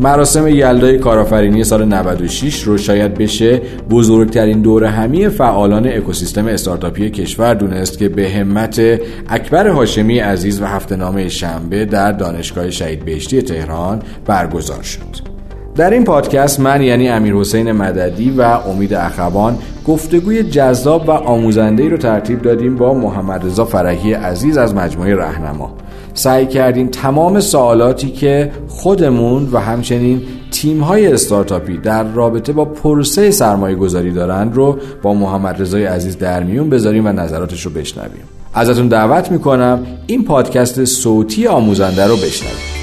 مراسم یلدای کارآفرینی سال 96 رو شاید بشه بزرگترین دور همی فعالان اکوسیستم استارتاپی کشور دونست که به همت اکبر هاشمی عزیز و هفته نامه شنبه در دانشگاه شهید بهشتی تهران برگزار شد. در این پادکست من یعنی امیر حسین مددی و امید اخوان گفتگوی جذاب و آموزنده رو ترتیب دادیم با محمد رضا فرحی عزیز از مجموعه رهنما سعی کردیم تمام سوالاتی که خودمون و همچنین تیم های استارتاپی در رابطه با پروسه سرمایه گذاری دارن رو با محمد رضای عزیز در میون بذاریم و نظراتش رو بشنویم. ازتون دعوت می‌کنم این پادکست صوتی آموزنده رو بشنویم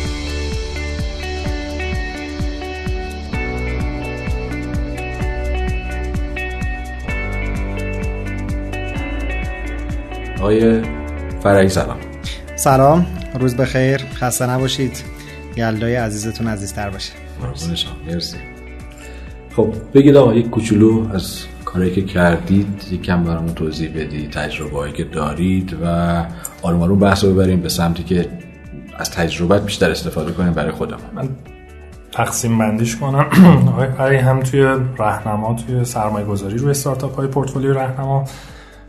آقای فرعی سلام. سلام. روز بخیر خسته نباشید. یلدای عزیزتون عزیزتر باشه. مرسی. خب بگید آقا یک کوچولو از کاری که کردید یک کم برامون توضیح بدید تجربه هایی که دارید و آروم آروم بحث رو ببریم به سمتی که از تجربت بیشتر استفاده کنیم برای خودمون. من تقسیم بندیش کنم. آقای هم توی راهنما توی سرمایه گذاری روی استارتاپ های پورتفولیو راهنما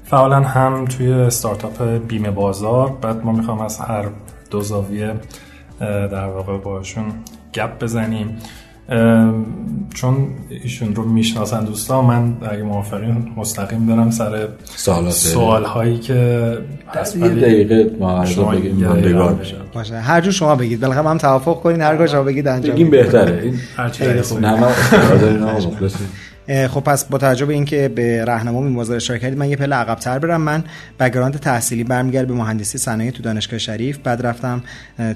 فعلا هم توی استارتاپ بیمه بازار. بعد ما می‌خوام از هر دو زاویه در واقع باشون گپ بزنیم. چون ایشون رو می‌شناسن دوستان من اگه موافقین مستقیم برم سر سوال هایی که یه دقیقه شما بگیم باشه. هر جو شما بگید. بالاخره هم توافق کنین. هر شما بگید انجام بگیم بهتره. هر خوب. خب پس با توجه به اینکه به رهنما میوازه اشاره کردید من یه پله عقب‌تر برم. من background تحصیلی برمیگرده به مهندسی صنایع تو دانشگاه شریف. بعد رفتم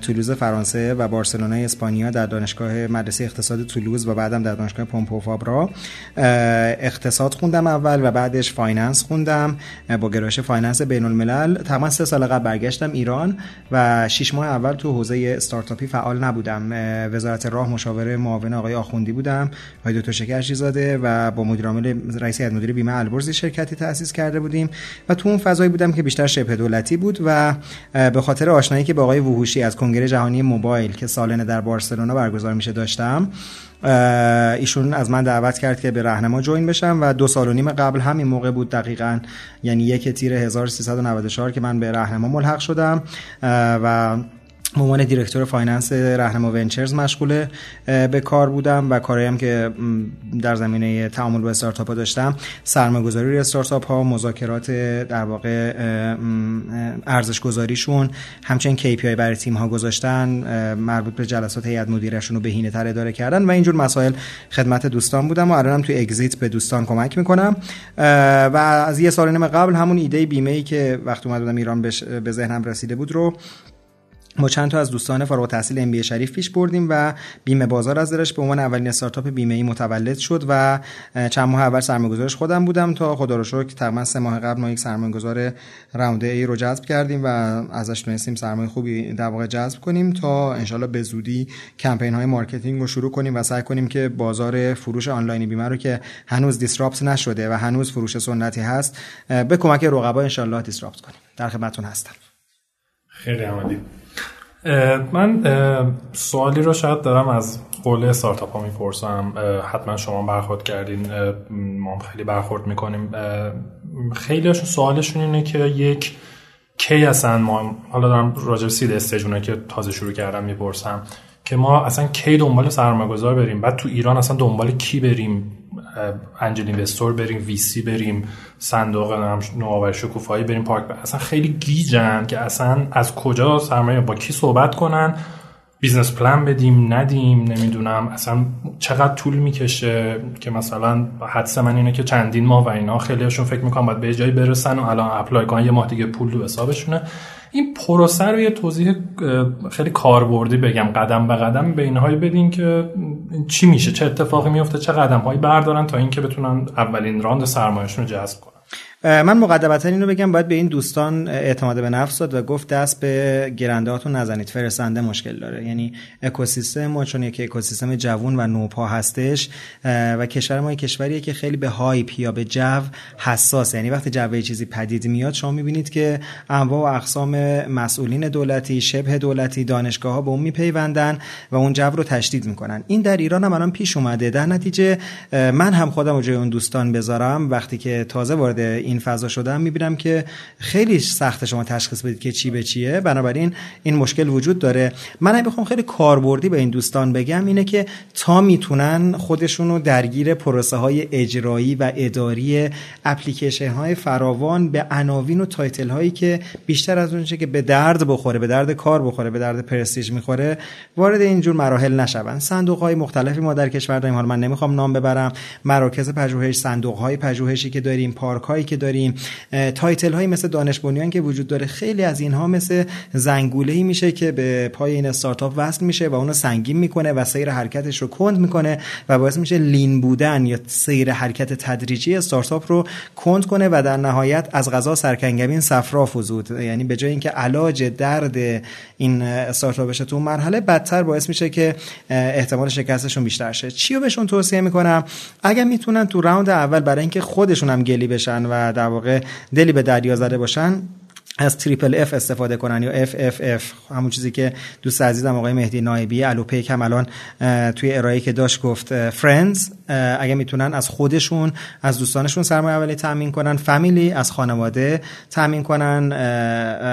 تولوز فرانسه و بارسلونا اسپانیا در دانشگاه مدرسه اقتصاد تولوز و بعدم در دانشگاه پومپئو فابرا. اقتصاد خوندم اول و بعدش finance خوندم. با گرایش finance بین الملل تقریبا سه سال قبل برگشتم ایران و شش ماه اول تو حوزه استارتاپی فعال نبودم. وزارت راه مشاور معاون آقای آخوندی بودم. آقای دکتر شکرشی زاده و با مدیر عامل رئیس هیئت مدیره بیمه البرز شرکتی تأسیس کرده بودیم و تو اون فضایی بودم که بیشتر شبه دولتی بود و به خاطر آشنایی که با آقای وحوشی از کنگره جهانی موبایل که سالانه در بارسلونا برگزار میشه داشتم ایشون از من دعوت کرد که به راهنما جوین بشم و دو سال و نیم قبل همین موقع بود دقیقا یعنی یک تیر 1394 که من به راهنما ملحق شدم و به عنوان director finance رهنما Ventures مشغول به کار بودم و کارهایی که در زمینه تعامل با استارتاپ ها داشتم. سرمایه‌گذاری روی استارتاپ ها مذاکرات در واقع ارزش گذاریشون همچنین KPI برای تیم ها گذاشتن مربوط به جلسات هیئت مدیرشون رو بهینه تر اداره کردن و اینجور مسائل خدمت دوستان بودم و الانم توی exit به دوستان کمک می‌کنم. و از یه سال نیم قبل همون ایده بیمه ای که وقتی اومدم ایران به ذهنم رسیده بود رو ما چند تا از دوستان فارغ التحصیل ام شریف پیش بردیم و بیمه بازار از درش به عنوان اولین استارتاپ بیمه ای متولد شد و چند ماه اول سرمایه‌گذارش خودم بودم تا خدا رو شکر تقریبا سه ماه قبل ما یک سرمایه‌گذار round A رو جذب کردیم و ازش تونستیم سرمایه خوبی در واقع جذب کنیم تا انشالله به زودی کمپین های marketing رو شروع کنیم و سعی کنیم که بازار فروش آنلاین بیمه رو که هنوز دیسراپت نشده و هنوز فروش سنتی هست به کمک رقبا انشالله دیسراپت کنیم. در خدمتتون هستم. خیلی عملی من سوالی رو شاید دارم از قول استارتاپ ها می‌پرسم حتما شما برخورد کردین ما خیلی برخورد می‌کنیم. خیلیشون سوالشون اینه که یک کی اصلا ما حالا دارم راجع سید استیج که تازه شروع کردم می‌پرسم که ما اصلا کی دنبال سرمایه گذار بریم؟ بعد تو ایران اصلا دنبال کی بریم؟ angel investor بریم VC بریم صندوق نوآور شکوفایی بریم پارک اصلا خیلی گیجن که اصلا از کجا سرمایه با کی صحبت کنن؟ business plan بدیم ندیم نمی‌دونم. اصلا چقدر طول می‌کشه که مثلا حدس من اینه که چندین ماه و اینا خیلیشون فکر می‌کنم باید به جایی برسن و الان apply کنن یه ماه دیگه پول تو حسابشونه. این پروسه رو یه توضیح خیلی کاربردی بگم قدم به قدم به اینهایی بدین که چی میشه چه اتفاقی میفته چه قدم هایی بردارن تا اینکه بتونن اولین راند سرمایهشون رو جذب کنن. من مقدمتا اینو بگم باید به این دوستان اعتماد به نفس داد و گفت دست به گرنده هاتون نزنید. فرستنده مشکل داره. یعنی اکوسیستم ما چون یک اکوسیستم جوون و نوپا هستش و کشور ما کشوریه که خیلی به هایپ یا به جو حساس یعنی وقتی جو چیزی پدید میاد شما می‌بینید که انواع و اقسام مسئولین دولتی شبه دولتی دانشگاه ها به اون میپیوندن و اون جو رو تشدید می‌کنن. این در ایران هم الان پیش اومده. در نتیجه من هم خودم جای اون دوستان بذارم. وقتی که تازه وارد این فضا شدم می‌بینم که خیلی سخت شما تشخیص بدید که چی به چیه. بنابراین این مشکل وجود داره. من اگه بخوام خیلی کاربردی به این دوستان بگم اینه که تا می‌تونن خودشونو درگیر پروسه های اجرایی و اداری اپلیکیشن های فراوان به عناوین و title هایی که بیشتر از اونچه که به درد بخوره به درد کار بخوره به درد پرستیژ می‌خوره وارد اینجور مراحل نشون صندوق های مختلفی ما در کشور داریم. حالا من نمی‌خوام نام ببرم. مراکز پژوهش صندوق های پژوهشی که داریم پارک هایی که داریم. title هایی مثل دانش بنیان که وجود داره خیلی از اینها مثل زنگوله ای میشه که به پای این استارتاپ وصل میشه و اونو سنگین می‌کنه و سیر حرکتش رو کند می‌کنه و باعث میشه lean بودن یا سیر حرکت تدریجی استارتاپ رو کند کنه و در نهایت از قضا سرکنگبین صفرا فزود یعنی به جای اینکه علاج درد این استارتاپ بشه. تو مرحله بدتر باعث میشه که احتمال شکستشون بیشتر شه. چی رو بهشون توصیه می‌کنم؟ اگر می‌تونن تو round اول برای اینکه خودشون هم گلی بشن و در واقع دلی به دریا زده باشن از triple F استفاده کنن یا FFF. همون چیزی که دوست عزیزم آقای مهدی نایبی الوپیک هم الان توی ارائه که داشت گفت friends اگه می‌تونن از خودشون از دوستانشون سرمایه اولی تامین کنن family از خانواده تامین کنن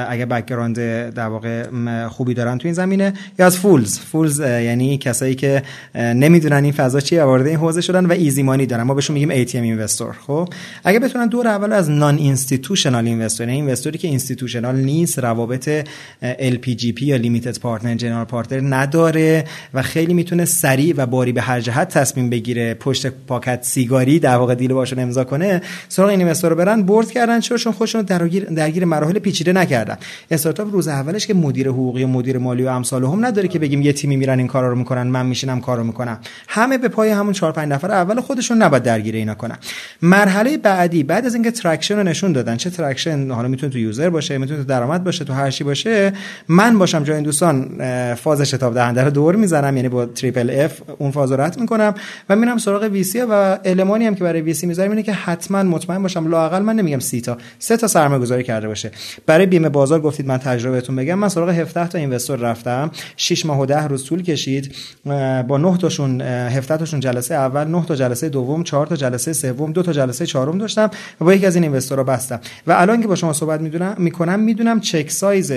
اگه background در واقع خوبی دارن تو این زمینه یا از fools fools یعنی کسایی که نمی‌دونن این فضا چیه وارد این حوزه شدن و easy money دارن. ما بهشون میگیم ATM investor خب؟ اگه بتونن دور اول از non-institutional investor یعنی investor ی که institutional نیست روابط LP GP یا limited partner general partner نداره و خیلی می‌تونه سریع و باری به هر جهت تصمیم بگیره پشت پاکت سیگاری در واقع deal باشون امضا کنه. سراغ این investor رو برن برد کردن چون خودشون درگیر درگیر مراحل پیچیده نکردن. استارتاپ روز اولش که مدیر حقوقی و مدیر مالی و امثال هم نداره که بگیم یه تیمی میرن این کارا رو می‌کنن من میشینم کارو می‌کنم. همه به پای همون 4 5 نفر اول خودشون نباید درگیر اینا کنن. مرحله بعدی بعد از اینکه traction رو نشون دادن چه traction حالا می‌تونه تو user باشه می‌تونه تو درآمد باشه تو هر چی باشه من باشم جای این دوستان فاز شتاب دهنده رو دور می‌زنم یعنی با triple F اون فاز رو رد می‌کنم و میرم سراغ VC و المانی هم که برای VC می‌ذاریم اینه که حتما مطمئن باشم لاقل من نمیگم سی تا سه تا سرمایه گذاری کرده باشه. برای بیمه بازار گفتید من تجربهتون بگم من سراغ 17 تا investor رفتم 6 ماه و 10 روز طول کشید با 9 تاشون 17 تاشون جلسه اول 9 تا جلسه دوم 4 تا جلسه سوم 2 تا جلسه چهارم داشتم و با یکی از این investor ها بستم. و الان که با شما صحبت می‌دونم می‌کنم می‌دونم check size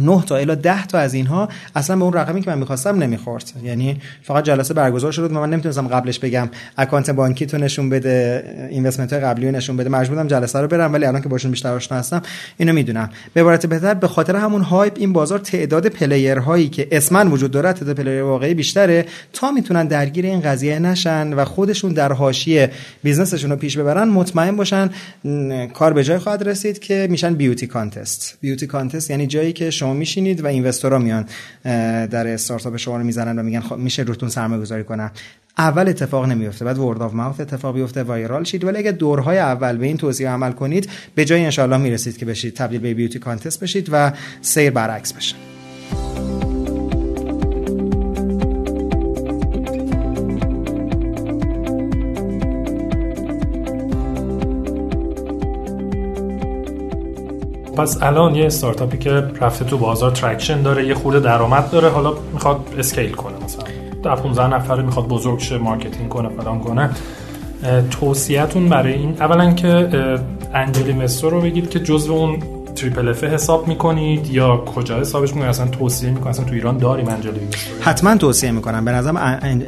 9 تا الی 10 تا از اینها اصلا به اون رقمی که من می‌خواستم نمی‌خورد. یعنی فقط جلسه برگزار شد و من نمی‌تونستم قبلش بگم اکانت بانکی تو نشون بده investment های قبلی نشون بده. مجبورم جلسه رو برم ولی الان که باشون بیشتر آشنا هستم اینو می‌دونم. به عبارت بهتر به خاطر همون hype این بازار تعداد player هایی که اسما وجود داره تعداد player واقعی بیشتره تا می‌تونن درگیر این قضیه نشن و خودشون در حاشیه business شون رو پیش ببرن مطمئن باشن کار به جای خواهد رسید که میشن beauty contest. beauty contest یعنی جایی که میشینید و investor ها میان در استارتاپ شما رو می‌زنن و میگن خب میشه روتون سرمایه گذاری کنم اول اتفاق نمیفته بعد word of mouth اتفاق بیفته viral شید. ولی اگه دورهای اول به این توصیه عمل کنید به جای انشالله می‌رسید که بشید تبدیل به beauty contest بشید و سیر برعکس بشه. پس الان یه استارتاپی که رفته تو بازار traction داره یه خورده درآمد داره حالا می‌خواد scale کنه مثلا. در 15 نفره می‌خواد بزرگ شه marketing کنه فلان کنه. توصیهتون برای این اولا که angel investor رو بگید که جزو اون triple F حساب می‌کنید یا کجا حسابش می‌کنید؟ اصلا توصیه می‌کنید اصلا تو ایران داریم angel حتما توصیه می‌کنم. به نظرم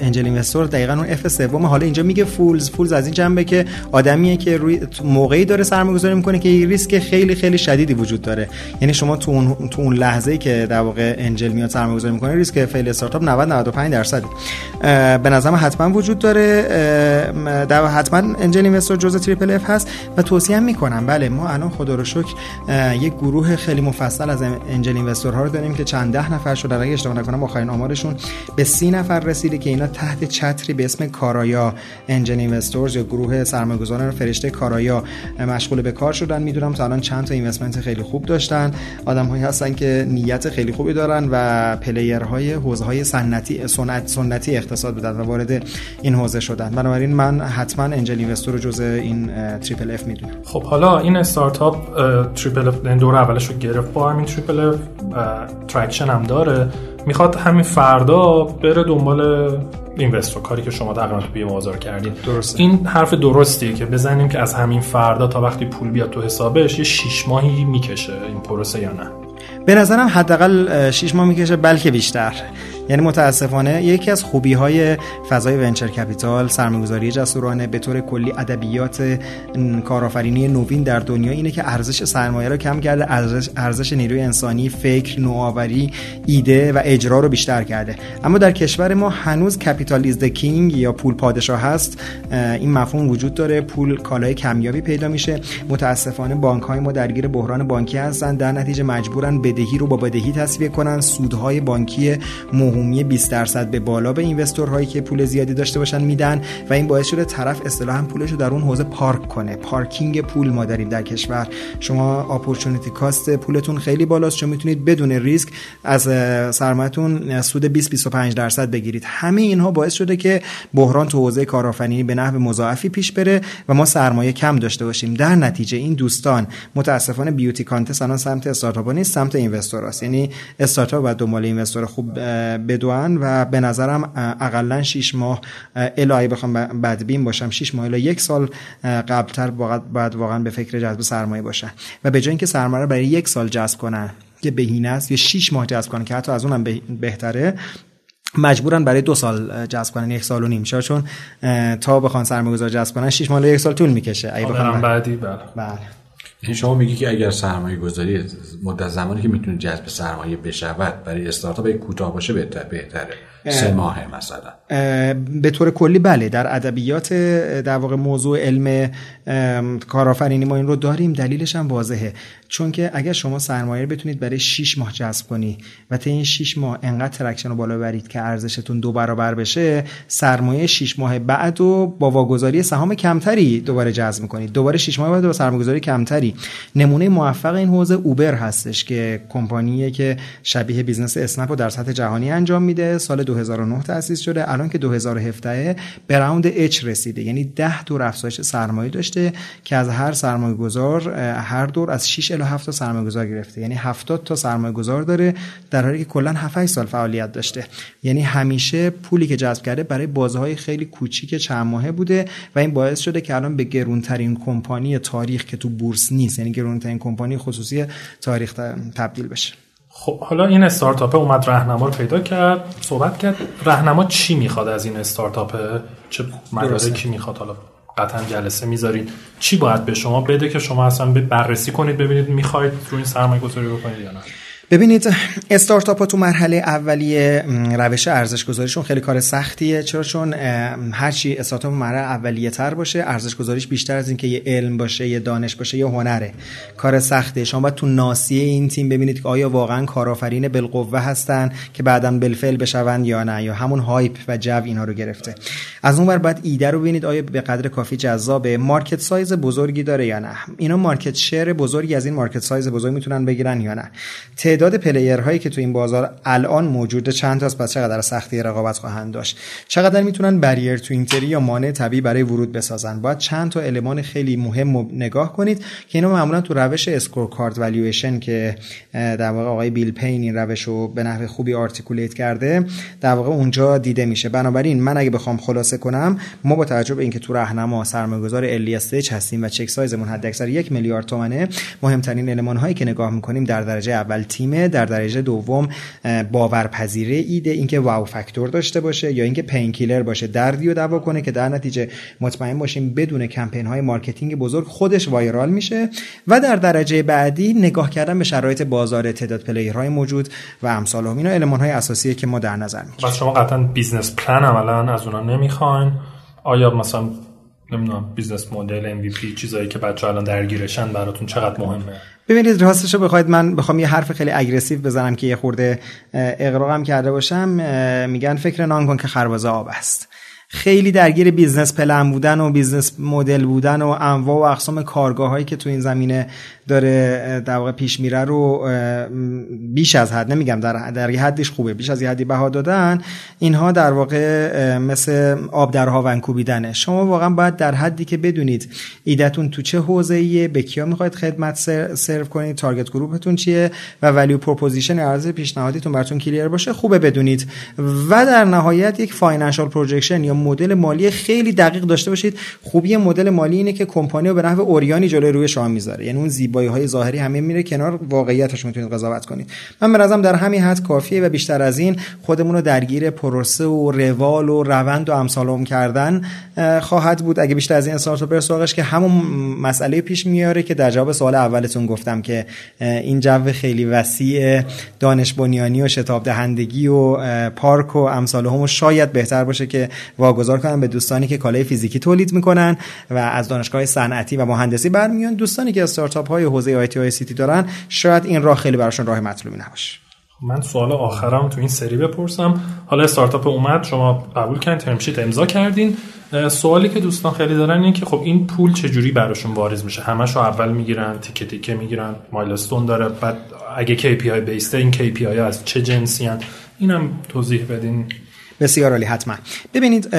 angel investor دقیقا اون F سوم حالا اینجا میگه fools. fools از این جنبه که آدمیه که روی موقعی داره سرمایه‌گذاری می‌کنه که ریسک خیلی خیلی شدیدی وجود داره. یعنی شما تو اون تو اون لحظه‌ای که در واقع angel میاد سرمایه‌گذاری می‌کنه ریسک fail استارتاپ 90 95 درصد به نظرم حتما وجود داره در حتما angel investor جزء triple F هست و توصیه می‌کنم. بله ما الان خدا رو شکر یک گروه خیلی مفصل از angel investor ها رو داریم که چند ده نفر شده. اگه اشتباه نکنم آخرین آمارشون به سی نفر رسیده که اینا تحت چتری به اسم کارایا Angel Investors یا گروه سرمایه‌گذاران فرشته کارایا مشغول به کار شدن. می‌دونم تا الان چند تا investment خیلی خوب داشتن. آدم‌هایی هستن که نیت خیلی خوبی دارن و player های حوزه‌های سنتی سنت سنتی اقتصاد بودن و وارد این حوزه شدن. بنابراین من حتما angel investor رو جزء این triple F می‌دونم. خب حالا این استارتاپ triple F دور اولش رو گرفت با همین triple F traction هم داره. می‌خواد همین فردا بره دنبال investor کاری که شما تقریبا تو بازار کردین. درسته. این حرف درستیه که بزنیم که از همین فردا تا وقتی پول بیاد تو حسابش یه شیش ماهی می‌کشه. این پروسه یا نه؟ به نظرم حداقل 6 ماه می‌کشه بلکه بیشتر. یعنی متاسفانه یکی از خوبی های فضای venture capital سرمایه‌گذاری جسورانه به طور کلی ادبیات کارآفرینی نوین در دنیا اینه که ارزش سرمایه رو کم کرده ارزش ارزش نیروی انسانی فکر نوآوری ایده و اجرا رو بیشتر کرده. اما در کشور ما هنوز capital is king یا پول پادشاه هست این مفهوم وجود داره. پول کالای کمیابی پیدا میشه. متاسفانه بانک های ما درگیر بحران بانکی هستن. در نتیجه مجبورن بدهی رو با بدهی تسویه کنن. سودهای بانکی عمومی 20 درصد به بالا به investor هایی که پول زیادی داشته باشن میدن و این باعث شده طرف اصطلاحا پولش رو در اون حوزه پارک کنه. پارکینگ پول ما داریم در کشور. شما opportunity cost پولتون خیلی بالاست. چون می‌تونید بدون ریسک از سرمایه‌تون سود 20 25 درصد بگیرید. همه اینها باعث شده که بحران تو حوزه کارآفرینی به نحو مضاعفی پیش بره و ما سرمایه کم داشته باشیم. در نتیجه این دوستان متاسفانه beauty contest الان سمت استارتاپ نیست سمت investor هاست یعنی استارتاپ و دنبال اینوستور خوب بدوان و به نظرم اقلا 6 ماه الهی بخوام بدبین باشم. 6 ماه الا یک سال قبلتر باید واقعا به فکر جذب سرمایه باشه. و به جای اینکه سرمایه برای یک سال جذب کنن که بهینه است یا 6 ماه جذب کنن که حتی از اونم بهتره مجبورن برای دو سال جذب کنن یک سال و نیم. چون تا بخوان سرمایه‌گذار جذب کنن 6 ماه یک سال طول می‌کشه. اگه بخوام بعدی بله. بله. این شما میگی که اگر سرمایه گذاری مدت زمانی که می‌تونه جذب سرمایه بشود برای استارتاپ کوتاه باشه بهتر بهتره. سه ماه مثلا. به طور کلی بله در ادبیات در واقع موضوع علم کارآفرینی ما این رو داریم. دلیلش هم واضحه. چون که اگر شما سرمایه بتونید برای 6 ماه جذب کنی و تا این 6 ماه انقدر traction رو بالا برید که ارزشتون دو برابر بشه سرمایه 6 ماه بعد و با واگذاری سهام کمتری دوباره جذب می‌کنید دوباره 6 ماه بعد با سرمایه‌گذاری کمتری. نمونه موفق این حوزه اوبر هستش که کمپانیه که شبیه business اسنپ رو در سطح جهانی انجام میده. سال 2009 تأسیس شده الان که 2017 به round H رسیده. یعنی 10 دور افزایش سرمایه داشته که از هر سرمایه گذار هر دور از 6 الی 7 تا سرمایه گذار گرفته. یعنی 70 تا سرمایه گذار داره در حالی که کلا 7 سال فعالیت داشته. یعنی همیشه پولی که جذب کرده برای بازه‌های خیلی کوچیک چند ماهه بوده و این باعث شده که الان به گرونترین کمپانی تاریخ که تو بورس نیست یعنی گرونترین کمپانی خصوصی تاریخ تبدیل بشه. خب حالا این استارتاپ اومد راهنما رو پیدا کرد صحبت کرد. راهنما چی می‌خواد از این استارتاپ چه مدارکی می‌خواد حالا؟ قطعا جلسه می‌ذارین. چی باید به شما بده که شما اصلا بررسی کنید ببینید می‌خواید رو این سرمایه گذاری بکنید یا نه؟ ببینید استارتاپ ها تو مرحله اولیه روش ارزش گذاریشون خیلی کار سختیه. چرا؟ چون هر چی استارتاپ مرحله اولیه تر باشه ارزش گذاریش بیشتر از اینکه یه علم باشه یه دانش باشه یه هنره. کار سخته. شما باید تو ناصیه این تیم ببینید که آیا واقعا کارآفرین بالقوه هستن که بعدا بالفعل بشون یا نه یا همون hype و جو اینا رو گرفته. از اون بعد ایده رو ببینید آیا به قدر کافی جذابه market size بزرگی داره یا نه. اینا market share بزرگی از این market size بزرگ می‌تونن بگیرن یا نه. تعداد player هایی که تو این بازار الان موجوده چند تاست پس چقدر سختی رقابت خواهند داشت؟ چقدر می‌تونن barrier to entry یا مانع طبیعی برای ورود بسازن؟ باید چند تا المان خیلی مهم نگاه کنید که اینا معمولا تو روش scorecard valuation که در واقع آقای بیل پین این روش رو به نحو خوبی articulate کرده در واقع اونجا دیده میشه. بنابراین من اگه بخوام خلاصه کنم ما با توجه به اینکه تو رهنما سرمایه‌گذار early stage هستیم و check size مون حداکثر یک میلیارد تومنه مهمترین المان هایی که نگاه می‌کنیم در درجه اول تیمه در درجه دوم باورپذیری ایده اینکه wow factor داشته باشه یا اینکه painkiller باشه دردی رو دوا کنه که در نتیجه مطمئن باشیم بدون کمپین های marketing بزرگ خودش viral میشه. و در درجه بعدی نگاه کردن به شرایط بازار تعداد player های موجود و امثال هم اینا المان های اساسیه که ما در نظر می‌گیریم. شما قطعا business plan عملا از اونا نمی‌خواین. آیا مثلا نمی‌دونم business model MVP چیزایی که بچه‌ها الان درگیرشن براتون چقدر مهمه؟ ببینید راستش رو بخواید من بخوام یه حرف خیلی aggressive بزنم که یه خورده اغراقم کرده باشم میگن فکر نان کن که خربازه آب است. خیلی درگیر business plan بودن و business model بودن و انواع و اقسام کارگاه هایی که تو این زمینه داره در واقع پیش میره رو بیش از حد نمیگم در در یه حدیش خوبه بیش از حدی بها دادن اینها در واقع مثل آب در هاون کوبیدنه شما واقعا باید در حدی که بدونید ایدهتون تو چه حوزه‌ایه به کیا می‌خواید خدمت سرو کنید target group تون چیه و value proposition ارز پیشنهادیتون براتون clear باشه خوبه بدونید. و در نهایت یک financial projection یا مدل مالی خیلی دقیق داشته باشید. خوبی مدل مالی اینه که کمپانی رو به نحو عریانی جلوی روی شما می‌ذاره. یعنی اون زیبایی های ظاهری همه میره کنار واقعیتش می‌تونید قضاوت کنید. من به در همین حد کافیه و بیشتر از این خودمون رو درگیر پروسه و روال و روند و امثال کردن خواهد بود. اگه بیشتر از این استارتاپ سراغش که همون مسئله پیش میاره که در جواب سوال اولتون گفتم که این جو خیلی وسیع دانش بنیانی و شتاب دهندگی و پارک و امثال هم شاید بهتر باشه که واگذار کنم به دوستانی که کالای فیزیکی تولید می‌کنن و از دانشگاه صنعتی و مهندسی برمیان. دوستانی که استارتاپ های حوزه آی تی سیتی دارن شاید این راه خیلی براشون راه مطلوبی نباشه. من سوال آخرم تو این سری بپرسم. حالا استارتاپ اومد شما قبول کردین term sheet امضا کردین. سوالی که دوستان خیلی دارن این که خب این پول چجوری براشون واریز میشه؟ همش رو اول می‌گیرن تیکه تیکه می‌گیرن milestone داره بعد اگه KPI based ه این KPI از چه جنسی هن؟ اینم توضیح بدین. بسیار عالی حتما. ببینید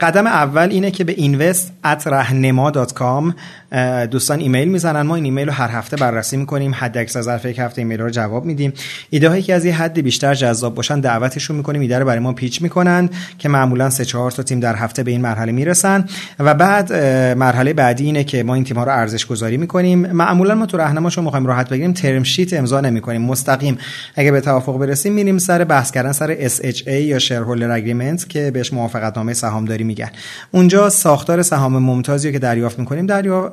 قدم اول اینه که به invest@rahnema.com دوستان ایمیل می‌زنن. ما این ایمیل رو هر هفته بررسی می‌کنیم. حداکثر ظرف یک هفته ایمیل رو جواب میدیم. ایده هایی که از یه حدی بیشتر جذاب باشن دعوتشون می‌کنیم. ایده رو برای ما پیچ می‌کنن که معمولا سه چهار تا تیم در هفته به این مرحله می‌رسن. و بعد مرحله بعدی اینه که ما این تیم ها رو ارزش گذاری می‌کنیم. معمولا ما تو راهنماشون می‌خوایم راحت بگیریم ترم شیت امضا نمی‌کنیم. مستقیم. اگه به توافق برسیم میریم سر بحث کردن سر SHA یا شیرهولدر اگریمنت که بهش موافقت نامه سهامداری میگن. اونجا ساختار سهام ممتازی که دریافت می‌کنیم دریا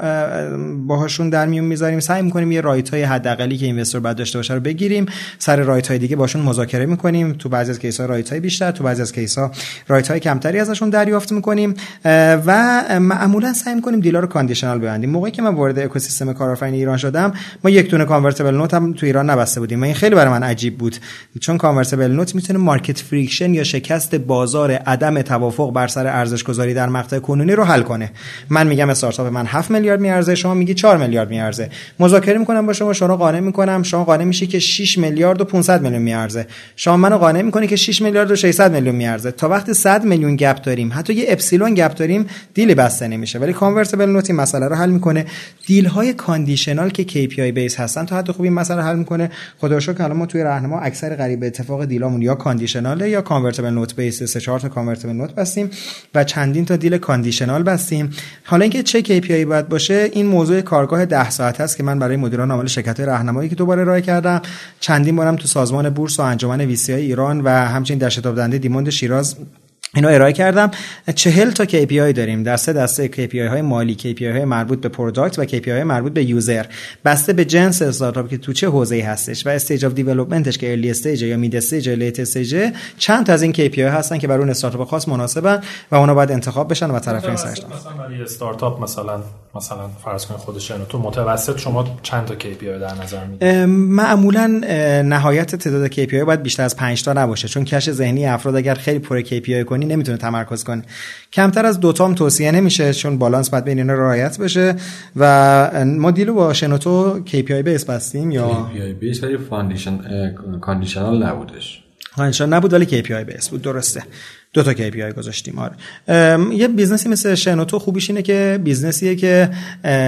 باهاشون در میون می‌ذاریم. سعی می‌کنیم یه right های حداقلی که investor باید داشته باشه رو بگیریم. سر right های دیگه باشون مذاکره می‌کنیم. تو بعضی از case ها right های بیشتر تو بعضی از case ها right های کمتری ازشون دریافت می‌کنیم. و معمولا سعی می‌کنیم deal ا رو conditional ببندیم. موقعی که من وارد اکوسیستم کارآفرینی ایران شدم ما یک دونه convertible note هم تو ایران نبسته بودیم. و این خیلی برای من عجیب بود. چون convertible note می‌تونه market friction یا شکست بازار عدم توافق بر سر ارزش گذاری در مقطع کنونی رو حل کنه. من میگم استارتاپ من 7 میلیارد میارزه شما میگی 4 میلیارد میارزه. مذاکره می‌کنم با شما شما قانع می‌کنم. شما قانع میشی که 6 میلیارد و 500 میلیون میارزه. شما منو قانع می‌کنی که 6 میلیارد و 600 میلیون میارزه. تا وقتی 100 میلیون gap داریم حتی یه اپسیلون gap داریم deal بسته نمیشه. ولی convertible note این مسئله رو حل می‌کنه. deal های conditional که KPI based هستن تا حد خوبی این مسئله حل می‌کنه. خدا رو الان ما توی رهنما اکثر قریب اتفاق deal امون یا conditional ه یا convertible note based سه چهار تا convertible note بستیم و چندین تا deal conditional بستیم. حالا اینکه چه KPI باید باشه این موضوع کارگاه ده ساعته است که من برای مدیران عامل شرکت رهنمایی که دوباره ارائه کردم چندین بارم تو سازمان بورس و انجمن VC ایران و همچنین در شتاب دهنده دیموند شیراز اینو ارائه کردم. چهل تا KPI داریم در سه دسته KPI های مالی KPI های مربوط به product و KPI های مربوط به user بسته به جنس استارتاپ که تو چه حوزه‌ای هستش و stage of development ش که early stage یا mid stage یا late stage چند تا از این KPI هستن که برای اون استارتاپ خاص مناسبن و اونا باید انتخاب بشن و طرفین سرش مثلا برای استارتاپ مثلا مثلا فرض کنید خودش تو متوسط شما چند تا KPI در نظر می‌گیرید معمولا نهایت تعداد KPI باید بیشتر از 5 تا نباشه چون کش ذهنی افراد اگر خیلی پر KPI کنی نمی‌تونه تمرکز کنه کمتر از دوتا هم توصیه نمیشه چون بالانس باید بین اینا رعایت بشه. و ما دیلو با شنوتو KPI بیس بستیم یا؟ KPI based ولی foundation conditional نبودش. conditional نبود ولی KPI based بود درسته. دو تا KPI گذاشتیم آره. یه business ی مثل شنوتو خوبیش اینه که business یه که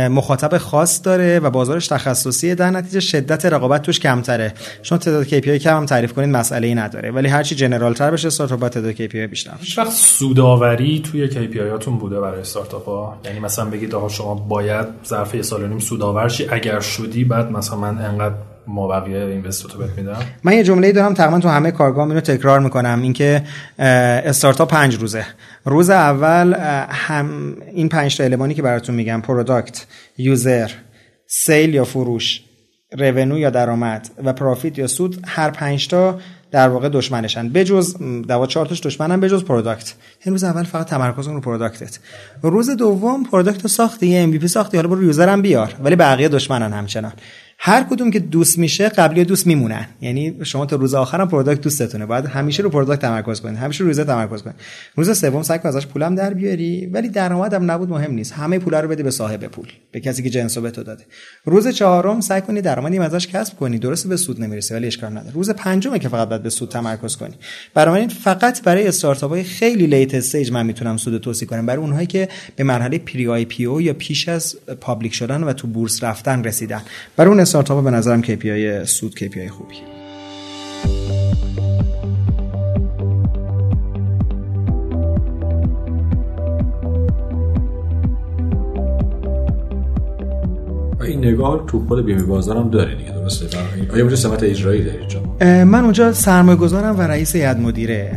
مخاطب خاص داره و بازارش تخصصیه در نتیجه شدت رقابت توش کمتره. چون تعداد KPI کم هم تعریف کنید مسئله ای نداره. ولی هرچی general تر بشه استارتاپ با تعداد KPI بیشتر هیچ وقت سوداوری توی KPI هاتون بوده برای استارتاپ ها یعنی مثلا بگید آقا شما باید ظرف یه سال و نیم اگر شدی بعد مثلا من انقدر ما بقیه invest رو بهت میدم؟ من یه جمله دارم تقریبا تو همه کارگاه اینو تکرار می‌کنم. اینکه استارتاپ پنج روزه. روز اول هم این پنج تا المانی که براتون میگم product user sale یا فروش revenue یا درآمد و profit یا سود هر پنج تا در واقع دشمنشن. بجز دوا چهار تاش دشمنن بجز product این روز اول فقط تمرکز رو product ت روز دوم product ساختی MVP ساختی حالا برو user هم بیار. ولی بقیه دشمنن همچنان. هر کدوم که دوست میشه قبلی دوست میمونن. یعنی شما تا روز آخرم product دوستتونه. باید همیشه رو product تمرکز کنید همیشه رو روزه تمرکز کنید روز سوم سعی کن ازش پولم در بیاری ولی درآمدم نبود مهم نیست. همه پولا رو بده به صاحب پول به کسی که جنسو به تو داده. روز چهارم سعی کنی درآمدی ازش کسب کنی. درسته به سود نمی‌رسه ولی اشکال نداره. روز پنجمه که فقط باید به سود تمرکز کنی. برای فقط برای استارتاپ های خیلی late stage من می‌تونم سود توصیه کنم. برای اونهایی که به مرحله pre IPO یا پیش از public شدن و تو بورس رفتن رسیدن. برای اون استارتاپ به نظرم KPI سود KPI خوبی این نگاه تو خود بیمه بازارم داره دیگه درسته؟ آیا اونجا سمت اجرایی دارید من اونجا سرمایه گذارم و رئیس هیئت مدیره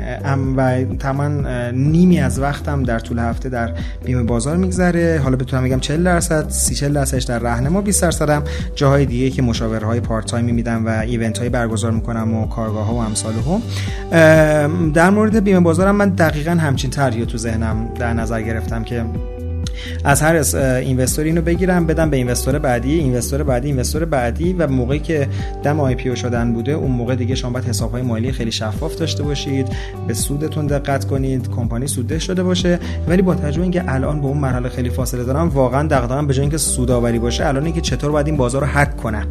و تمام نیمی از وقتم در طول هفته در بیمه بازار میگذره. حالا بتونم بگم 40 درصد 30 40 درصدش در راهنما 20 درصدم جاهای دیگه که مشاورهای پارت تایمی میدم و ایونت های برگزار می‌کنم و کارگاه ها و امثال هم در مورد بیمه بازارم من دقیقا همچین طرحی تو ذهنم در نظر گرفتم که از هر اینوستور اینو بگیرم بدم به اینوستور بعدی اینوستور بعدی اینوستور بعدی و موقعی که دم آی پی شدن بوده اون موقع دیگه شما باید حساب های مالی خیلی شفاف داشته باشید به سودتون دقت کنید کمپانی سودده شده باشه. ولی با توجه اینکه الان به اون مرحله خیلی فاصله دارم واقعا دغدغه‌ام به جای اینکه سودآوری باشه الان اینکه چطور باید این بازار رو هک کنم.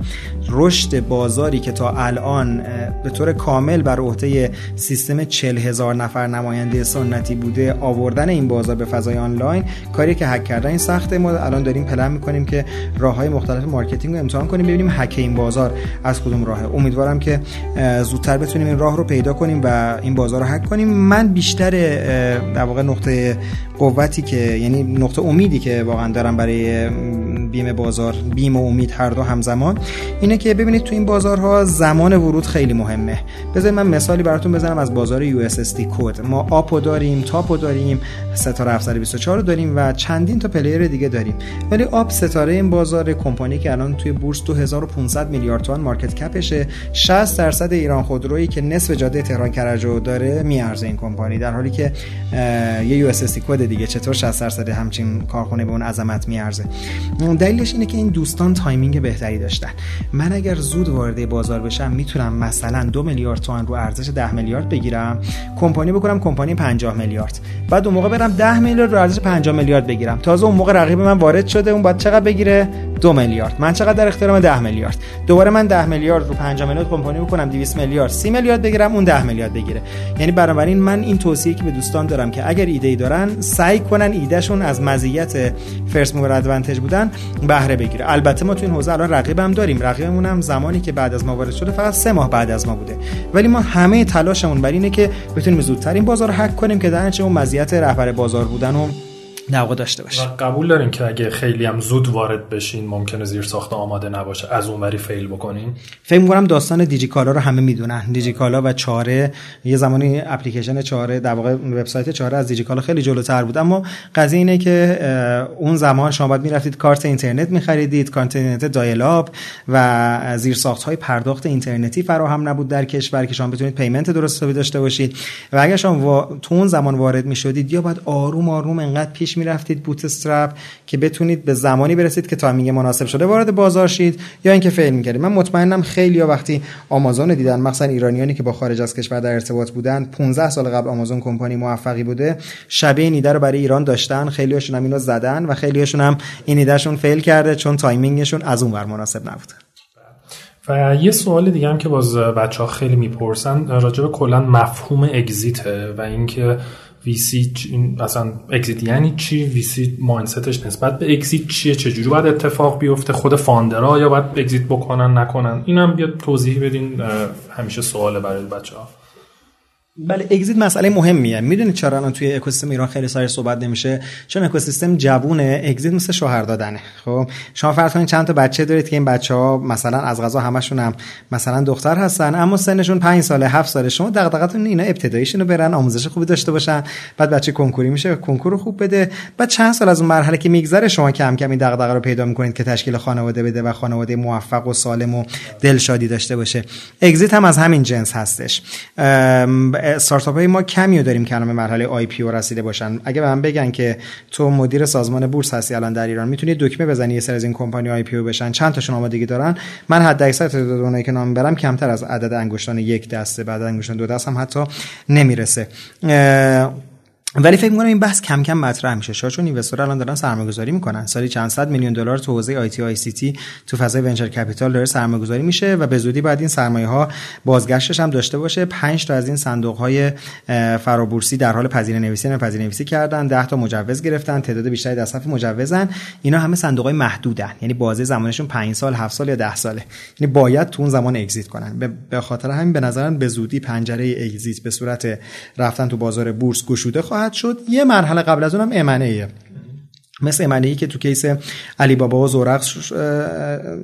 رشد بازاری که تا الان به طور کامل بر عهده سیستم 40 هزار نفر نماینده سنتی بوده آوردن این بازار به فضای آنلاین کاری که هک کردن این سخته. ما الان داریم پلن می‌کنیم که راه های مختلف marketing رو امتحان کنیم ببینیم هک این بازار از کدوم راهه. امیدوارم که زودتر بتونیم این راه رو پیدا کنیم و این بازار رو هک کنیم. من بیشتر در واقع نقطه قوتی که یعنی نقطه امیدی که واقعا دارم برای بیمه بازار بیم و امید هر دو همزمان. اینه که ببینید تو این بازارها زمان ورود خیلی مهمه. بذارید من مثالی براتون بزنم از بازار USSD code. ما آپ رو داریم تاپ رو داریم ستاره 724 رو داریم و چندین تا player دیگه داریم. ولی آپ ستاره این بازار کمپانی که الان توی بورس 2500 میلیارد تومان market cap شه 60 درصد ایران خودرویی که نصف جاده تهران کرجو داره میارزه این کمپانی. در حالی که یه USSD code دیگه چطور 60 درصد همچین کارخونه به اون عظمت میارزه؟ دلیلش اینه که این دوستان timing بهتری داشتن. من اگر زود وارد بازار بشم می‌تونم مثلا دو میلیارد تومان رو ارزش 10 میلیارد بگیرم کمپانی بکنم کمپانی 50 میلیارد. بعد اون موقع برم 10 میلیارد رو ارزش 50 میلیارد بگیرم. تازه اون موقع رقیب من وارد شده اون باید چقدر بگیره؟ دو میلیارد. من چقدر در اختیارم؟ 10 میلیارد. دوباره من 10 میلیارد رو 50 میلیارد کمپانی بکنم 200 میلیارد. 30 میلیارد بگیرم اون 10 میلیارد بگیره. یعنی بنابراین من این توصیه که به دوستان دارم که اگر ایده ای دارن سعی کنن ایدهشون از مزیت فرست موور ادوانتج بودن بهره بگیره. البته ما تو این حوزه الان رقیبم داریم. رقیبمون هم زمانی که بعد از ما وارد شده فقط سه ماه بعد از ما بوده. ولی ما همه تلاشمون بر اینه که بتونیم زودتر این بازار رو هک کنیم که در اون مزیت رهبر بازار بودن و نواقع داشته باشه. قبول دارین که اگه خیلی هم زود وارد بشین ممکنه زیر ساخت آماده نباشه. از اونوری فیل بکنین. فکر می‌کنم داستان دیجیکالا رو همه می‌دونن. دیجیکالا و چاره یه زمانی اپلیکیشن چاره در واقع وبسایت چاره از دیجیکالا خیلی جلوتر بود. اما قضیه اینه که اون زمان شما باید می‌رفتید کارت اینترنت می‌خریدید کارت اینترنت دایل و زیرساخت های پرداخت اینترنتی فراهم نبود در کشور که شما بتونید payment درست داشته باشید. و اگر شما تو اون زمان وارد می‌شدید یا باید آروم آروم انقدر پیش می‌رفتید bootstrap که بتونید به زمانی برسید که timing مناسب شده وارد بازار شید یا اینکه fail می‌کردید. من مطمئنم خیلی وقتی آمازون دیدن مثلا ایرانیانی که با خارج از کشور در ارتباط بودن 15 سال قبل آمازون کمپانی موفقی بوده شبیه این رو برای ایران داشتن. خیلیاشون هم اینو زدن و خیلیاشون هم این ایدهشون fail کرده چون timing شون از اون ور مناسب نبوده و یه سوال دیگه هم که باز بچه ها خیلی می‌پرسن راجع به کلا مفهوم exit ـه و اینکه VC اصلا exit یعنی چی؟ VC mindset ش نسبت به exit چیه؟ چجوری باید اتفاق بیفته؟ خود founder ها یا باید exit بکنن نکنن؟ اینم بیا توضیح بدین همیشه سواله برای بچه ها بله exit مسئله مهمیه. می‌دونید چرا الان توی اکوسیستم ایران خیلی سر صحبت نمیشه؟ چون اکوسیستم جوونه اگزیت مثل شوهر دادنه. خب شما فرض کنید چند تا بچه دارید که این بچه ها مثلا از غذا همشون هم مثلا دختر هستن اما سنشون 5 ساله 7 ساله. شما دغدغتون اینا ابتداییشون رو برن آموزش خوبی داشته باشن بعد بچه کنکوری میشه کنکور خوب بده. بعد چند سال از اون مرحله که میگذره شما کم کم این دغدغه رو پیدا می‌کنید که تشکیل خانواده بده و خانواده موفق و سالم و دلشادی داشته باشه. اگزیت هم از همین جنس هستش. استارتاپ های ما کمی داریم که الان به مرحله IPO رسیده باشن. اگه به من بگن که تو مدیر سازمان بورس هستی الان در ایران می‌تونی دکمه بزنی یه سری از این کمپانی IPO بشن؟ چند تاشون آمادگی دارن؟ من حد اکثر تعداد اونایی که نام برم کمتر از عدد انگشتان یک دسته بعد انگشتان دو دست هم حتی نمی‌رسه. ولی فکر می‌کنم این بحث کم کم مطرح میشه. شاید چون investor ها الان دارن سرمایه‌گذاری می‌کنن. سالی چند صد میلیون دلار تو حوزه IT ICT تو فضای venture capital داره سرمایه‌گذاری میشه و به زودی بعد این سرمایه ها بازگشتش هم داشته باشه. 5 تا از این صندوق های فرابورسی در حال پذیرا نویسی نه پذیرا نویسی کردن. 10 تا مجوز گرفتن. تعداد بیشتری در صف مجوزن. اینا همه صندوق های محدودن. یعنی بازه زمانشون 5 سال 7 سال یا 10 ساله. یعنی باید تو اون زمان اگزییت کنن. به خاطر همین به نظرم به زودی پنجره اگزییت به صورت رفتن تو بازار بورس گشوده خواهد شد. یه مرحله قبل از اونم امنه مثل امنه ای که تو کیس علی بابا و زورق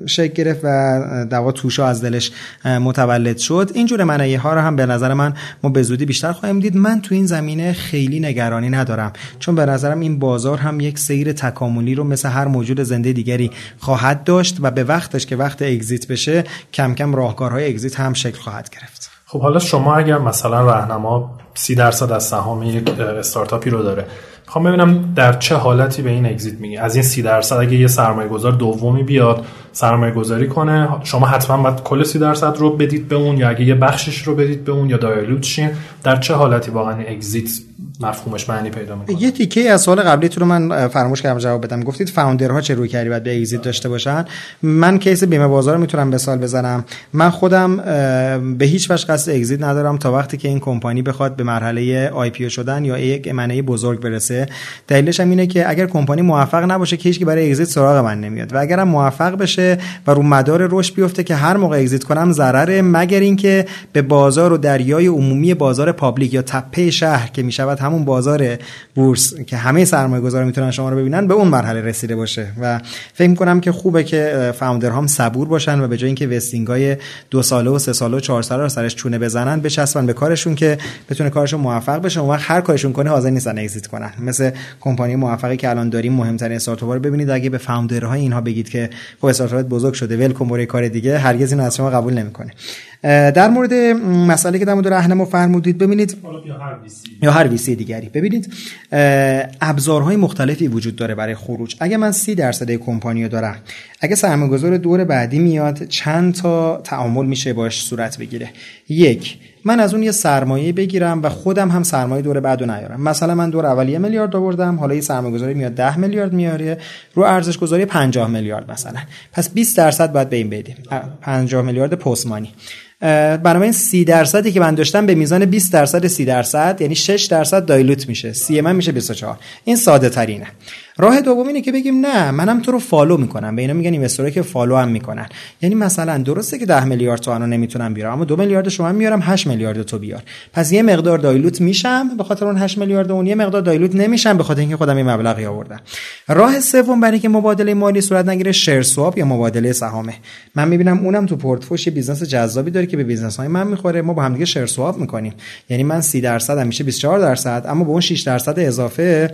شکل گرفت و دوا توشا از دلش متولد شد. اینجور امنه ها رو هم به نظر من ما به زودی بیشتر خواهیم دید. من تو این زمینه خیلی نگرانی ندارم. چون به نظرم این بازار هم یک سیر تکاملی رو مثل هر موجود زنده دیگری خواهد داشت و به وقتش که وقت اگزییت بشه کم کم راهکارهای اگزییت هم شکل خواهد گرفت. خب حالا شما اگر مثلا راهنما سی درصد از سهام یک استارتاپی رو داره می‌خوام ببینم در چه حالتی به این اگزییت میگی. از این سی درصد اگه یه سرمایه گذار دومی بیاد سرمایه گذاری کنه شما حتما باید کل سی درصد رو بدید به اون یا اگه یه بخشش رو بدید به اون یا dilute شین در چه حالتی واقعا exit مفهومش معنی پیدا می‌کنه. یه تیکه از سوال قبلی تو رو من فراموش کردم جواب بدم. گفتید founder ها چه رویکردی باید به exit داشته باشن. من case بیمه بازار می‌تونم مثال بزنم. من خودم به هیچ وجه قصد exit ندارم تا وقتی که این کمپانی بخواد به مرحله IP شدن یا یک امنه بزرگ برسه. دلیلش هم اینه که اگر کمپانی موفق نباشه که هیچ برای exit سراغ من نمیاد. و اگرم موفق بشه و رو مدار رشد بیفته که هر موقع exit کنم ضرره مگر اینکه به بازار و دریای عمومی بازار public یا تپه شهر که می‌شود همون بازار بورس که همه سرمایه گذار می‌تونن شما رو ببینن به اون مرحله رسیده باشه و فکر می‌کنم که خوبه که founder هم صبور باشن و به جای اینکه vesting های دو ساله و سه ساله و چهار ساله رو سرش چونه بزنن بچسبن به کارشون که بتونه کارشون موفق بشه. و هر کارشون کنه حاضر نیستن اگزییت کنن. مثل کمپانی موفقی که الان داریم مهمترین استارتاپ رو ببینید. اگه به فاوندرهای اینها بگید که خب استارتاپ بزرگ شده ول کار دیگه هرگز این از شما قبول نمی‌کنه. در مورد مسئله که در مورد رهنما فرمودید ببینید یا هر ویسی دیگری ببینید ابزارهای مختلفی وجود داره برای خروج. اگه من سی درصد کمپانی دارم اگه سرمایه‌گذار دور بعدی میاد چند تا تعامل میشه باش صورت بگیره. یک من از اون یه سرمایه بگیرم و خودم هم سرمایه دور بعدو نیارم. مثلا من دور اولیه میلیارد آوردم حالا یه سرمایه گذاری میاد 10 میلیارد میاره رو ارزش گذاری 50 میلیارد مثلا. پس 20 درصد باید به این بدیم. 50 میلیارد post-money. بنابراین 30 درصدی که من داشتم به میزان 20 درصد 30 درصد یعنی 6 درصد dilute میشه. سی من میشه 24 این ساده ترینه. راه دوم اینه که بگیم نه منم تو رو follow می‌کنم. به اینا میگن investor ایی که follow هم می‌کنن. یعنی مثلا درسته که 10 میلیارد تومن رو نمی‌تونم بیارم اما 2 میلیارد شما میارم 8 میلیارد تو بیار. پس یه مقدار dilute میشم به خاطر اون 8 میلیارد اون یه مقدار dilute نمیشم به خاطر اینکه خودم این مبلغی آوردم. راه سوم برای اینکه مبادله مالی صورت نگیره share swap یا مبادله سهامه. من می‌بینم اونم تو پورتفوش business جذابی داره که به business های من می‌خوره ما با هم دیگه share swap می‌کنیم. یعنی من 30 درصد هم میشه 24 درصد اما با اون 6 درصد اضافه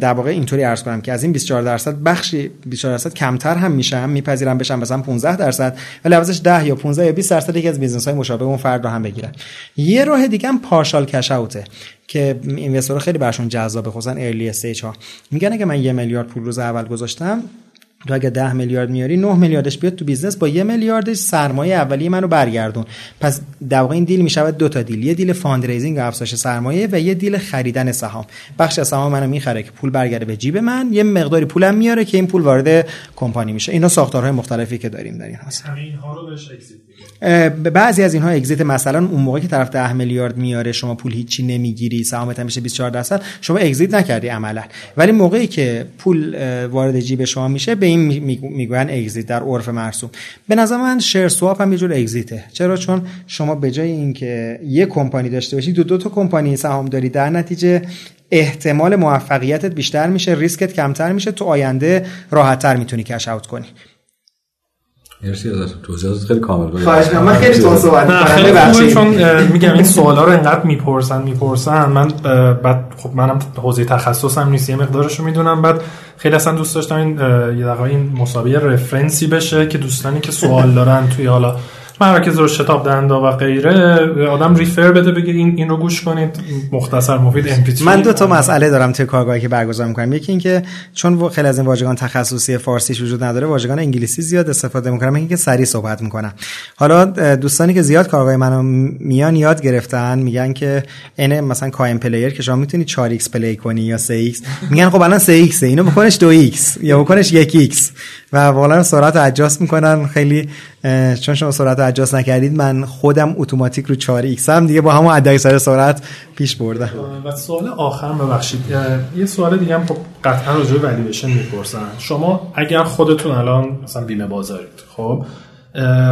در واقع اینطوری عرض کنم که از این 24 درصد بخشی 24 درصد کمتر هم میشم میپذیرم بشم مثلا 15 درصد ولی عوضش 10 یا 15 یا 20 درصد یکی از business های مشابه اون فرد رو هم بگیرن یه راه دیگه هم partial cash out ـه که investor ها خیلی براشون جذابه خصوصا early stage ها. میگن اگه من یه میلیارد پول روز اول گذاشتم تو اگه 10 میلیارد میاری 9 میلیاردش بیاد تو business با یه میلیاردش سرمایه اولیه منو برگردون. پس در واقع این deal می‌شود دو تا deal یه deal fundraising و افزایش سرمایه و یه deal خریدن سهام. بخش از سهام منو می‌خره که پول برگرده به جیب من یه مقداری پولم میاره که این پول وارد کمپانی میشه. اینا ساختارهای مختلفی که داریم در این هست اینها رو بهش بعضی از اینها اگزیت مثلا اون موقعی که طرف 10 میلیارد میاره شما پول هیچی نمی‌گیری سهامت هم میشه 24 درصد شما اگزیت نکردی عملا. ولی موقعی که پول وارد جیب شما میشه به این می‌گوین اگزیت در عرف مرسوم. به نظر من شیر سواپ هم یه جور اگزیته چرا؟ چون شما به جای اینکه یه کمپانی داشته باشی دو دو تا کمپانی سهام داری در نتیجه احتمال موفقیتت بیشتر میشه ریسکت کمتر میشه تو آینده راحتتر می‌تونی کش اوت کنی. مرسی از توضیحات خیلی کامل بود. خواهش من خیلی تو صحبت می‌کنم. چون میگم این سوالا رو انقدر می‌پرسن می‌پرسن. من بعد خب منم حوزه تخصصم نیست یه مقدارشو می‌دونم. بعد خیلی اصلا دوست داشتم این یه دقیقه این مسابقه رفرنسی بشه که دوستانی که سوال دارن توی حالا مراکز رو شتاب دهنده و غیره آدم ریفر بده بگه این این رو گوش کنید مختصر مفید ام من دو تا مسئله دارم توی کارگاهی که برگزار می‌کنم. یکی اینکه چون خیلی از این واژگان تخصصی فارسیش وجود نداره واژگان انگلیسی زیاد استفاده می‌کنم. اینکه سریع صحبت می‌کنم. حالا دوستانی که زیاد کارگاه منو میان یاد گرفتن میگن که این مثلا KMPlayer که شما می‌تونی 4 x play کنی یا 3 x. میگن خب الان 3 x اینو بکنش 2 x یا بکنش 1 x. و واقعا سرعت adjust می‌کنن. خیلی چون شما سرعت adjust نکردید من خودم اتوماتیک رو 4 x هم دیگه با همون ادای سر سرعت پیش بردم. و سوال آخر ببخشید یه سوال دیگه هم خب قطعا راجع به والویشن می‌پرسن. شما اگر خودتون الان مثلا بیمه بازارید خب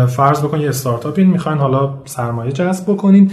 فرض بکن یه استارتاپین می‌خواین حالا سرمایه جذب بکنین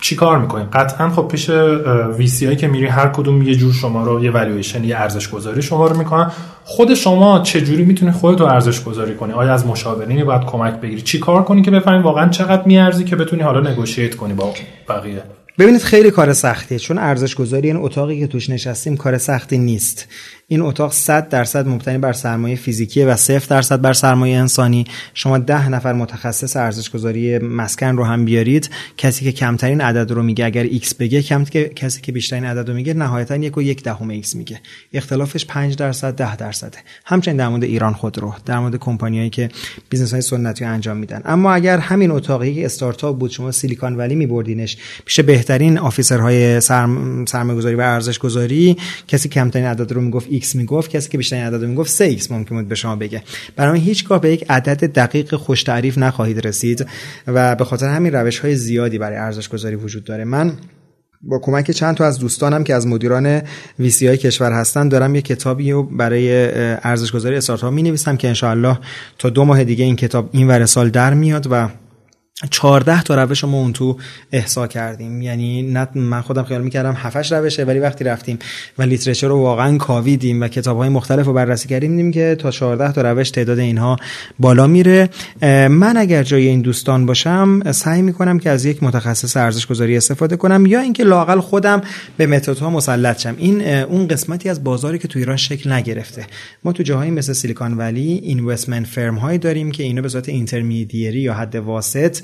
چیکار می‌کنین قطعا خب پیش وی هایی که میری هر کدوم یه جور شما رو یه والویشن یه ارزش گذاری شما رو می‌کنن. خود شما چه جوری می‌تونی خودت رو ارزش گذاری کنی؟ آیا از مشاورینی باید کمک بگیری؟ چی کار کنی که بفهمی واقعا چقدر میارزی که بتونی حالا نگوشیت کنی با بقیه؟ ببینید خیلی کار سختیه چون ارزش گذاری این اتاقی که توش نشستیم کار سختی نیست. این اتاق 100 درصد مبتنی بر سرمایه فیزیکی و 0 درصد بر سرمایه انسانی. شما ده نفر متخصص ارزش گذاری مسکن رو هم بیارید. کسی که کمترین عدد رو میگه اگر x بگه کم کسی که بیشترین عدد رو میگه نهایتا یک و یک دهم x میگه. اختلافش 5 درصد 10 درصده. همچنین در مورد ایران خودرو در مورد کمپانیایی که business های سنتی انجام میدن. اما اگر همین اتاقی استارتاپ بود شما سیلیکون ولی میبردینش پیش بهترین آفیسرهای سرم... سرمایه‌گذاری و ارزش گذاری کسی کمترین عدد رو می‌گفت x می‌گفت کسی که بیشترین عدد می‌گفت 3x ممکن بود به شما بگه. برای هیچگاه به یک عدد دقیق خوش تعریف نخواهید رسید و به خاطر همین روش های زیادی برای ارزش گذاری وجود داره. من با کمک چند تا از دوستانم که از مدیران ویسی های کشور هستن دارم یه کتابی رو برای ارزش گذاری استارتاپ می نویسم که انشاءالله تا دو ماه دیگه این کتاب این ور سال در میاد و 14 تا روش ما اون تو احسا کردیم. یعنی نه من خودم خیال می‌کردم 7 روشه ولی وقتی رفتیم و لیترچر رو واقعا کاویدیم و کتاب های مختلف رو بررسی کردیم دیدیم که تا 14 تا روش تعداد اینها بالا میره. من اگر جای این دوستان باشم سعی می‌کنم که از یک متخصص ارزش گذاری استفاده کنم یا اینکه لاقل خودم به متدها مسلط شم. این اون قسمتی از بازاری که تو ایران شکل نگرفته. ما تو جاهایی مثل سیلیکون ولی اینوستمنت فرم هایی داریم که اینو به صورت اینترمدیری یا حد واسط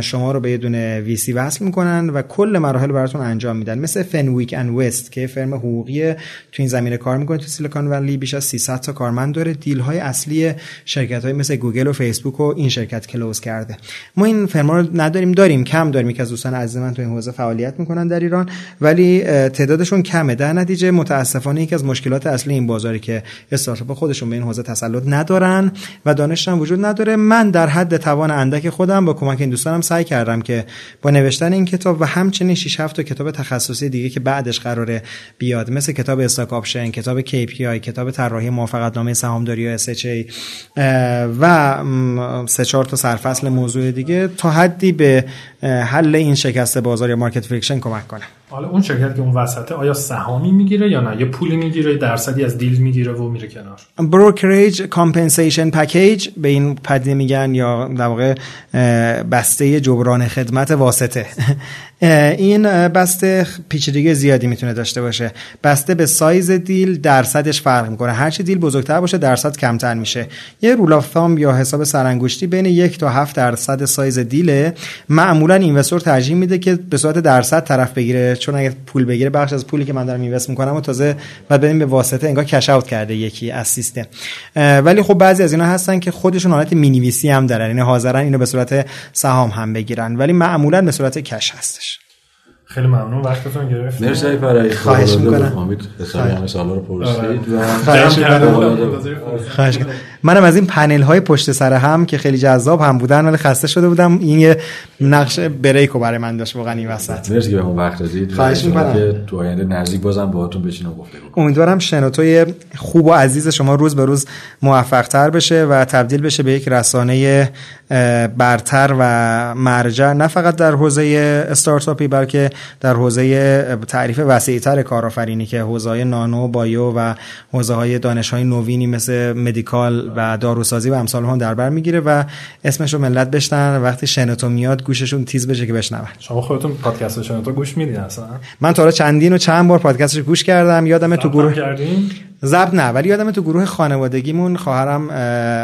شما رو به یه دونه VC وصل می‌کنن و کل مراحل براتون انجام میدن. مثل Fenwick and West که firm حقوقی تو این زمینه کار می‌کنه تو سیلیکون ولی بیش از 300 تا کارمند داره. deal های اصلی شرکت های مثل گوگل و فیسبوک و این شرکت close کرده. ما این firm ا رو نداریم داریم کم داریم. که از دوستان عزیز من تو این حوزه فعالیت می‌کنن در ایران ولی تعدادشون کمه. در نتیجه متاسفانه یکی از مشکلات اصلی این بازار اینه که استارتاپ خودشون به این حوزه تسلط ندارن و دانش وجود نداره. من در حد توان اندک خودم با این دوستانم سعی کردم که با نوشتن این کتاب و همچنین 6 7 تا کتاب تخصصی دیگه که بعدش قراره بیاد مثل کتاب stock option کتاب KPI کتاب طراحی موافقت نامه سهامداری یا SHA و سه چهار تا سرفصل موضوع دیگه تا حدی به حل این شکست بازار یا market friction کمک کنه حالا اون شرکت که اون وسطه آیا سهامی می‌گیره یا نه؟ یه پولی می‌گیره درصدی از deal می‌گیره و میره کنار. brokerage compensation package به این پدیده میگن یا در واقع بسته جبران خدمت واسطه. این بسته پیچیدگی زیادی می‌تونه داشته باشه. بسته به سایز deal درصدش فرق می‌کنه. هرچی deal بزرگتر باشه درصد کمتر میشه. یه rule of یا حساب سرانگشتی بین یک تا هفت درصد سایز deal ه. معمولا investor ترجیح میده که به صورت درصد طرف بگیره. چون اگه پول بگیره بخش از پولی که من دارم invest می‌کنم و تازه بعد بدیم به واسطه انگار کش اوت کرده یکی از سیستم. ولی خب بعضی از اینا هستن که خودشون حالت مینی وی هم دارن. یعنی حاضرن اینو به صورت سهام هم بگیرن. ولی معمولا به صورت کش هستش. خیلی ممنون. وقتتون گرفتید مرسی برای خواهش می‌کنم. امید حسابی همه سوالا رو پرسید خواهش می‌کنم. منم از این پنل های پشت سر هم که خیلی جذاب هم بودن ولی خسته شده بودم. این یه نقش بریکو برای من داشت واقعا این وسط. مرسی که بهمون وقت دادید خواهش می‌کنم. که تو آینده نزدیک بازم باهاتون بشینم گفتگو امیدوارم شنوتوی خوب و عزیز شما روز به روز موفق تر بشه و تبدیل بشه به یک رسانه برتر و مرجع. نه فقط در حوزه استارتاپی بلکه در حوزه تعریف وسیعتر کارآفرینی که حوزه نانو بایو و حوزه های دانش های نوینی مثل مدیکال و داروسازی و امثال هم در بر می‌گیره و اسمش رو ملت بشنن. وقتی شنوتو میاد گوششون تیز بشه که بشنون. شما خودتون پادکست شنوتو گوش میدین اصلا؟ من تا چندین و چند بار پادکستش گوش کردم. یادم تو گروه کردین؟ زب نه ولی یادم تو گروه خانوادگیمون خواهرم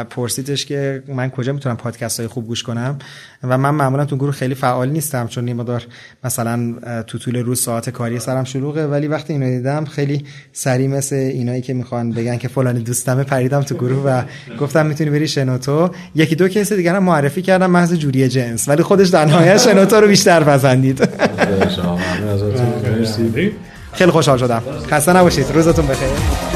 پرسیدش که من کجا می‌تونم پادکست های خوب گوش کنم؟ و من معمولا تو گروه خیلی فعال نیستم چون نیمه مثلا تو طول روز ساعت کاری سرم شلوغه ولی وقتی اینو دیدم خیلی سری مثل اینایی که می‌خوان بگن که فلانی دوستمه پریدم تو گروه و گفتم می‌تونی بری شنوتو. یکی دو کیس دیگه هم معرفی کردم محض جوری جنس ولی خودش در نهایت شنوتو رو بیشتر پسندید. خیلی خوشحال شدم. خسته نباشید. روزتون بخیر.